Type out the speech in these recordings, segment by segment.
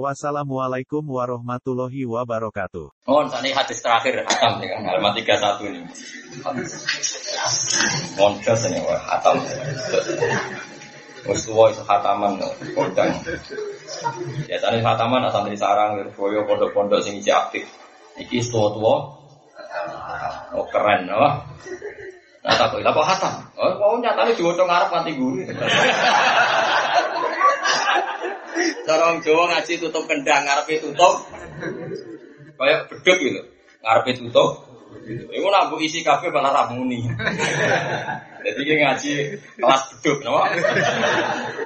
Wassalamualaikum warahmatullahi wabarakatuh. Oh, ini hadis terakhir Hatam ya kan, halaman 31 ini. Monjas ini wah Hatam. Wis tuwa iso hataman kodang. Biasane hataman asal dari sarang boyo pondok-pondok sing isih aktif. Iki tuwa-tuwa. Oh keren oh. Nah tak kok apa hatam? Oh, kok nyatane diwotong ngarep nganti guru. Cara Jawa ngaji tutup kendang, ngarepe tutup. Kayak beduk gitu. Ngarepe tutup. Iku nak mbok isi kafe malah ra muni. Jadi ki ngaji kelas beduk, no?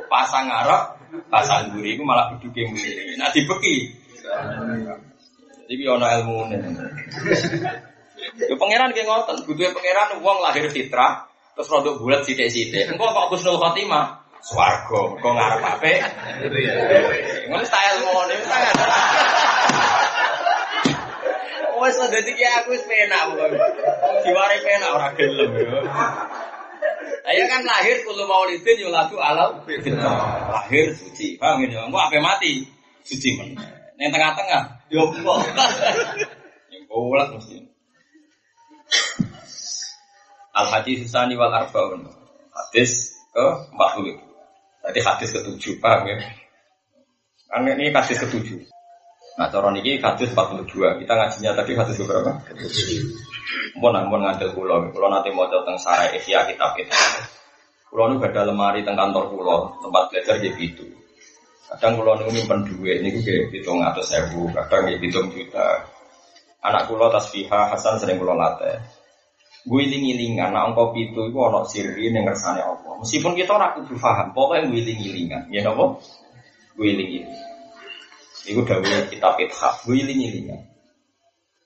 Pasang ngarep, pasang guri iku malah beduke muni. Nah dibeki. Jadi ono ilmune. Yo pangeran ki ngoten, butuhe pangeran wong lahir fitrah terus rodok bulat sithik-sithik. Engko kok Husnul Khotimah Swargo, kok ngarep apik. Ngono style ngono tangan. Wes dadi ki aku wis penak pokoke. Diware penak ora gelem yo. Ayo kan lahir kulo maulidin yo lagu alam Lahir suci. Paham ya? Engko ape mati suci men. Ning tengah-tengah yo kok. Yang bolak mesti. Al hadis sani wal arbaun. Hadis ke 40. Tadi hadis ketujuh, paham ya? Kan ini hadis ketujuh. Nah, cara ini hadis 42. Kita ngajinya tadi hadis berapa? Ketujuh. Mau namun ngadil pulau, pulau nanti mau datang sarai Ihya kitab kita. Pulau ini ada lemari tentang kantor pulau, tempat belajar jadi itu. Kadang pulau ini nyimpen duit, ini gue hitung atau sewu, kadang ya hitung juta. Anak pulau tasfiha Hasan sering pulau latih. Gue iling-ilingan, nah engkau itu itu ono sirri yang ngersane Allah. Meskipun kita orang kudu paham, pokoknya gue iling-ilingan, ya nopo? Gue iling-ilingan. Iku dawuh kitab Ithaf, gue iling-ilingan.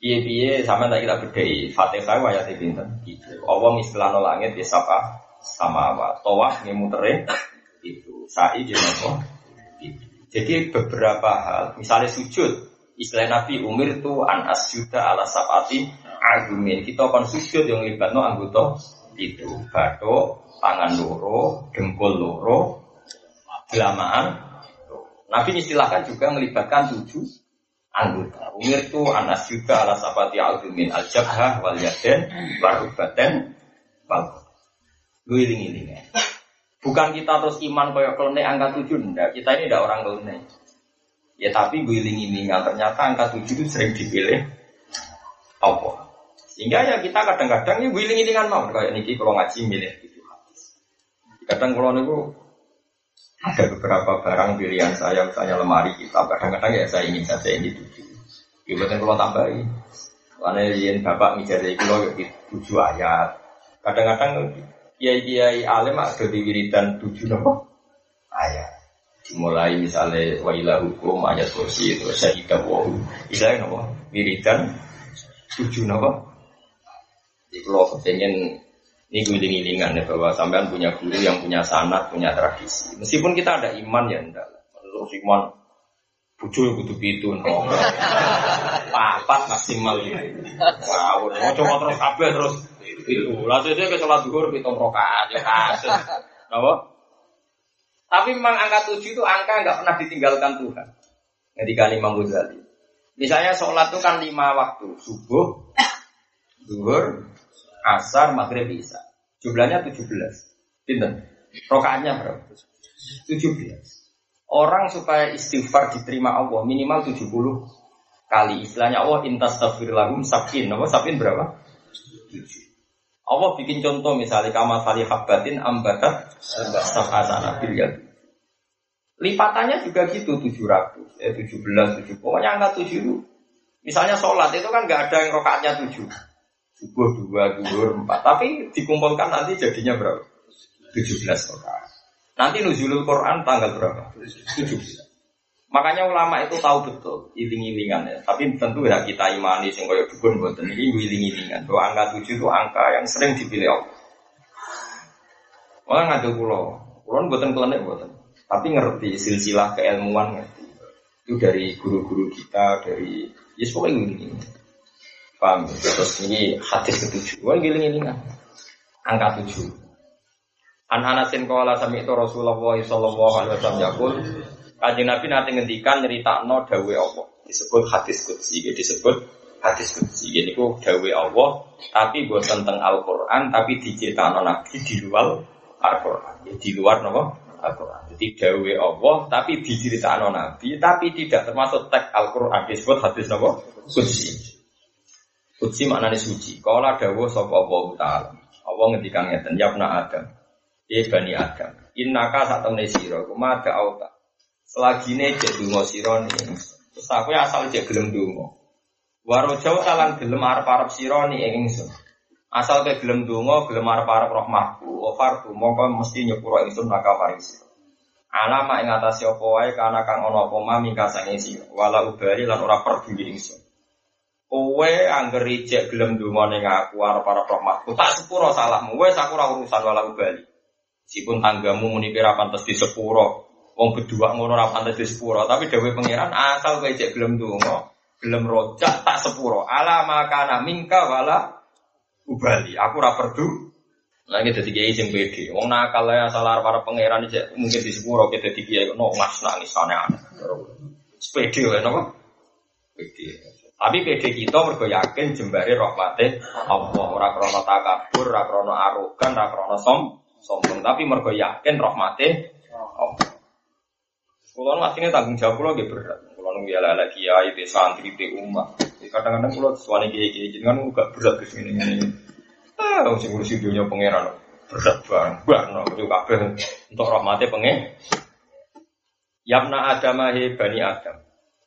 Iya iya sama tak kita bedai. Fatihah ayat pinten gitu. Allah istilah langit ya sapa sama apa. Tawaf ngemutere itu. Sa'i dia nopo. Itu. Jadi beberapa hal, misalnya sujud, istilah Nabi umir tuh an asyuda ala sapati agumin. Kita akan sujud yang libat no anggota itu. Batuk, tangan loro, dengkul loro, gelamaan. Nabi istilahkan juga melibatkan tujuh anggota. Umir itu anas juga ala sapati agumin al jabhah wal yaden warubaten wal Guling-giling Bukan kita terus iman koyok kelene angka tujuh, enggak. Kita ini tidak orang kelene. Ya tapi guling-gilingan ternyata angka tujuh itu sering dipilih Allah. Sehingga ya kita kadang-kadang ya giling-gilingan mau kayak niki kalau ngaji milih gitu. Kadang kalau niku ada beberapa barang pilihan saya misalnya lemari kita kadang-kadang ya saya ingin saja ini tujuh. Ibaratnya kalau tambahin. Karena yang bapak mijari kalau tujuh ayat. Kadang-kadang kiai-kiai alim ada di wiridan tujuh nopo ayat. Dimulai misalnya wailah hukum ayat kursi itu saya tidak wahu. Misalnya nopo wiridan tujuh nopo jadi kalau pengen ini giling-gilingan ya bahwa sampean punya guru yang punya sanat, punya tradisi. Meskipun kita ada iman ya enggak. Terus iman bucu kudu itu no. Papat maksimal ini. Wow, mau coba terus kabeh terus itu. Lalu saya ke sholat duhur pitung rokaat ya kasus. Apa? Tapi memang angka tujuh itu angka nggak pernah ditinggalkan Tuhan. Ketika Imam Ghazali. Misalnya sholat itu kan lima waktu. Subuh, duhur, asar, maghrib, isya. Jumlahnya 17. Pinten? Rokaatnya berapa? 17. Orang supaya istighfar diterima Allah minimal 70 kali. Istilahnya Allah intastaghfir lahum sabin. Apa sabin berapa? 7. Allah bikin contoh misalnya kama tali habbatin ambatat sab'asana bil Lipatannya juga gitu 700, eh 17, 7. Pokoknya angka 7 itu. Misalnya sholat itu kan nggak ada yang rokaatnya 7 subuh dua, duhur empat. Tapi dikumpulkan nanti jadinya berapa? 17 rakaat. Nanti nuzulul Quran tanggal berapa? 17. Makanya ulama itu tahu betul iling-ilingan ya. Tapi tentu ya kita imani sing dukun buatan ini iling-ilingan. Bahwa angka tujuh itu angka yang sering dipilih Allah. Malah ngadu pulau, pulau buatan kelenek buatan. Tapi ngerti silsilah keilmuan ngerti. Itu dari guru-guru kita, dari ya pokoknya ini. Paham? Terus ini hadis ketujuh. Wah giling-gilingan. Angka tujuh. An Anasin kawala sami itu Rasulullah sallallahu alaihi wasallam yakul Kanjeng Nabi nanti ngendikan no dawe Allah. Disebut hadis qudsi, disebut hadis qudsi. Ini ku dawe Allah, tapi buat tentang Al-Qur'an, tapi no Nabi di luar Al-Qur'an. Ya, di luar nopo Al-Qur'an. Jadi dawe Allah, tapi no Nabi, tapi tidak termasuk teks Al-Qur'an. Disebut hadis nopo qudsi. Qudsi maknanya suci. Kala dawe sapa Allah taala. Allah ngendikan ngeten, ya Adam. Ya bani Adam. Innaka sak temne sira, kumada auta Selagi ini cek dungo sironi. Terus aku asal cek gelem dungo. Waro jauh talan gelem arep arep sironi ingsun. Asal ke gelem dungo gelem arep arep rahmatku. Ofarku mongko mesti nyepuro ingsun maka marisi. Alama ing atase apa wae kana kang ana apa mami kasange sira. Wala ubari lan ora peduli ingsun. Kowe angger ijek gelem donga ning aku arep arep rahmatku. Tak sepuro salahmu. Wes aku ora urusan wala ubali. Sipun tanggamu muni kira pantes di sepuro. Wong berdua ngono ora pantes di sepuro, tapi dewe pangeran asal kowe cek gelem donga, gelem rojak tak sepuro. Ala makana mingka wala ubali. Aku ora perdu. Lagi dadi kiai sing pede. Wong nakal ya asal para pangeran cek mungkin di sepuro kita dadi kiai no mas nangis aneh-aneh. Sepede ya napa? Pede. Tapi pede kita mergo yakin jembare rahmate Allah ora krana takabur, ora krana arogan, ora krana som sombong, tapi mergo yakin rahmate Allah. Kulo aslinya tanggung jawab kulo gak berat. Kulo nunggu ala ala kiai, di santri, di umat. Kadang-kadang kulo suami kiai kiai jadi kan gak berat ke sini ini. Ah, harus ngurusi dunia pangeran berat banget. Bah, no, itu kabeh untuk rahmatnya pengen. Yamna Adam bani Adam.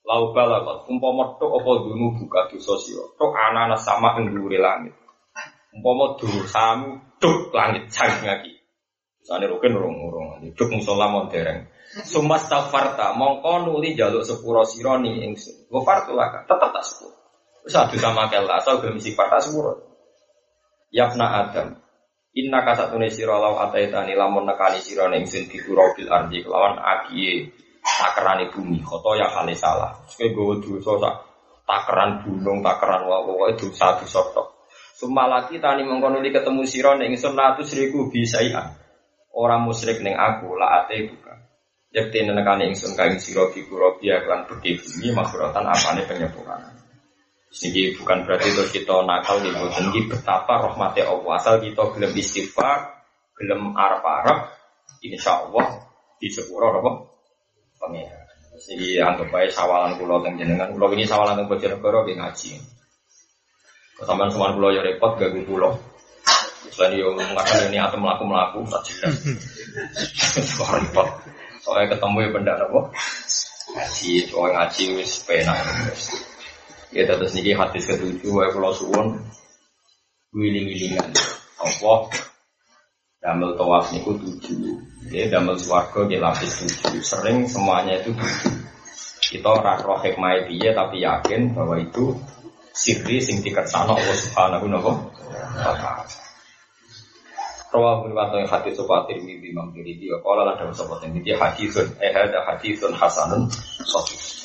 Lau balagot, umpama tok apa dunu buka dosa sira. Tok anak sama endure langit. Umpama dosamu tok langit saking ngaki. Sane roken urung-urung. Duk musola montereng. Sumas tafarta mongko nuli jaluk sepuro sironi ingsun. Gofartu laka tetep tak sepuro. Wis adu sama kela asal gelem sifat tak sepuro. Yafna Adam. Inna kasatune sira law ataitani lamun nekani sira ning ingsun di bil ardi kelawan agiye takerane bumi khoto ya kali salah. Sekali gowo dosa sak takeran gunung, takeran wae dosa dosa tok. Sumalaki tani mongko nuli ketemu sira ning ingsun latus riku bisaian. Orang musyrik ning aku la ate buka. Yakti nenekani ingsun kain siro fi kurobia klan beki bumi apa apane penyempurnaan. Sini bukan berarti terus kita nakal di boten betapa rahmati Allah asal kita gelem istighfar, gelem arab-arab, insya Allah di sepuro apa? Pengira. Sini anggap baik sawalan pulau dan jenengan pulau ini sawalan teng Bojonegoro di ngaji. Kesamaan semua pulau ya repot gak pulau. Selain yo mengatakan ini atau melaku melaku tak jelas. Repot. Soalnya ketemu ya benda apa? Ngaji, soalnya ngaji wis penak. Ya terus niki hadis ketujuh wae kula suwun wiling-wilingan. Apa damel tawaf niku tujuh. Ya damel swarga nggih lapis tujuh. Sering semuanya itu tujuh. Kita ora roh hikmah piye tapi yakin bahwa itu sirri sing dikersano Allah Subhanahu wa taala. Rawah riwayat yang hadis Imam Tirmidzi wa qala lan dawu sapa Tirmidzi hadisun eh ada hadisun hasanun sahih.